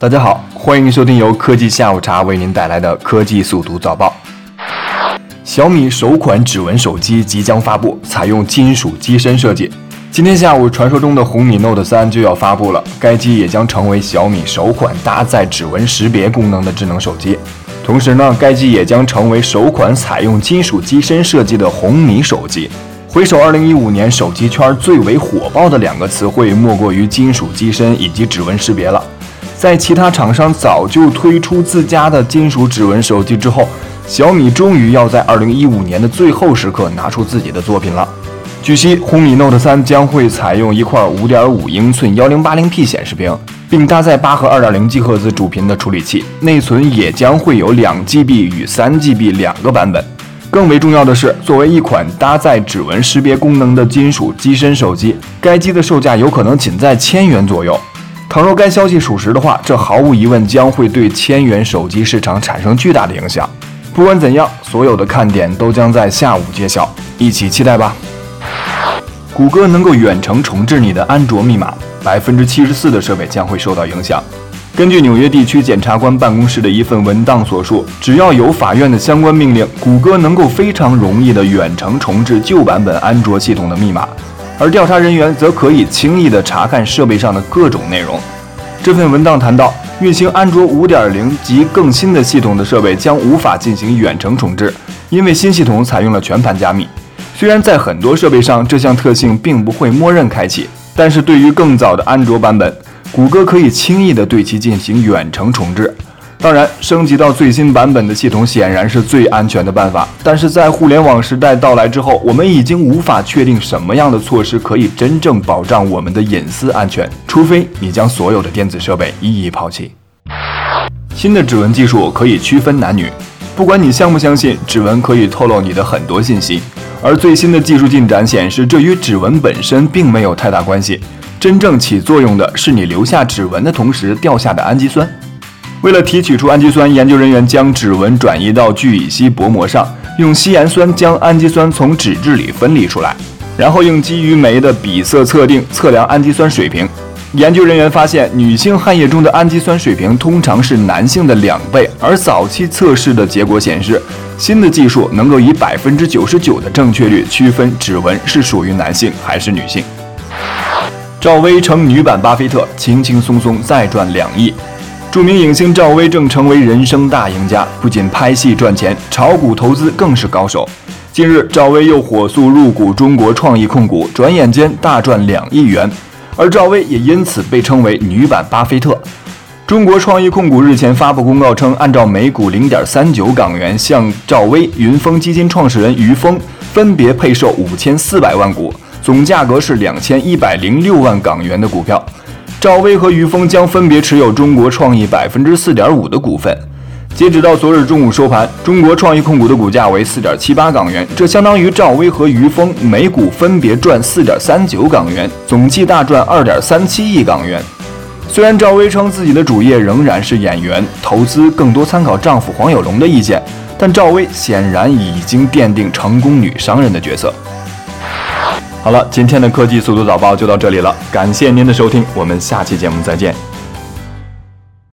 大家好，欢迎收听由科技下午茶为您带来的科技速读早报。小米首款指纹手机即将发布，采用金属机身设计。今天下午，传说中的红米 Note 3就要发布了，该机也将成为小米首款搭载指纹识别功能的智能手机。同时呢，该机也将成为首款采用金属机身设计的红米手机。回首2015年，手机圈最为火爆的两个词汇，莫过于金属机身以及指纹识别了。在其他厂商早就推出自家的金属指纹手机之后，小米终于要在2015年的最后时刻拿出自己的作品了。据悉，红米 Note 3将会采用一块5.5英寸 1080P 显示屏，并搭载8核 2.0G 赫兹主频的处理器，内存也将会有 2GB 与 3GB 两个版本。更为重要的是，作为一款搭载指纹识别功能的金属机身手机，该机的售价有可能仅在千元左右。倘若该消息属实的话，这毫无疑问将会对千元手机市场产生巨大的影响。不管怎样，所有的看点都将在下午揭晓，一起期待吧。谷歌能够远程重置你的安卓密码，百分之七十四的设备将会受到影响。根据纽约地区检察官办公室的一份文档所述，只要有法院的相关命令，谷歌能够非常容易地远程重置旧版本安卓系统的密码。而调查人员则可以轻易地查看设备上的各种内容。这份文档谈到，运行安卓5.0及更新的系统的设备将无法进行远程重置，因为新系统采用了全盘加密。虽然在很多设备上这项特性并不会默认开启，但是对于更早的安卓版本，谷歌可以轻易地对其进行远程重置。当然，升级到最新版本的系统显然是最安全的办法。但是在互联网时代到来之后，我们已经无法确定什么样的措施可以真正保障我们的隐私安全，除非你将所有的电子设备一一抛弃。新的指纹技术可以区分男女，不管你相不相信，指纹可以透露你的很多信息。而最新的技术进展显示，这与指纹本身并没有太大关系，真正起作用的是你留下指纹的同时掉下的氨基酸。为了提取出氨基酸，研究人员将指纹转移到聚乙烯薄膜上，用稀盐酸将氨基酸从脂质里分离出来，然后用基于酶的比色测定测量氨基酸水平。研究人员发现，女性汗液中的氨基酸水平通常是男性的两倍，而早期测试的结果显示，新的技术能够以百分之九十九的正确率区分指纹是属于男性还是女性。赵薇成女版巴菲特，轻轻松松再赚两亿。著名影星赵薇正成为人生大赢家，不仅拍戏赚钱，炒股投资更是高手。近日，赵薇又火速入股中国创意控股，转眼间大赚两亿元，而赵薇也因此被称为“女版巴菲特”。中国创意控股日前发布公告称，按照每股零点三九港元向赵薇、云峰基金创始人于峰分别配售五千四百万股，总价格是两千一百零六万港元的股票。赵薇和于峰将分别持有中国创意百分之四点五的股份。截止到昨日中午收盘，中国创意控股的股价为四点七八港元，这相当于赵薇和于峰每股分别赚四点三九港元，总计大赚二点三七亿港元。虽然赵薇称自己的主业仍然是演员，投资更多参考丈夫黄有龙的意见，但赵薇显然已经奠定成功女商人的角色。好了，今天的科技速度早报就到这里了，感谢您的收听，我们下期节目再见。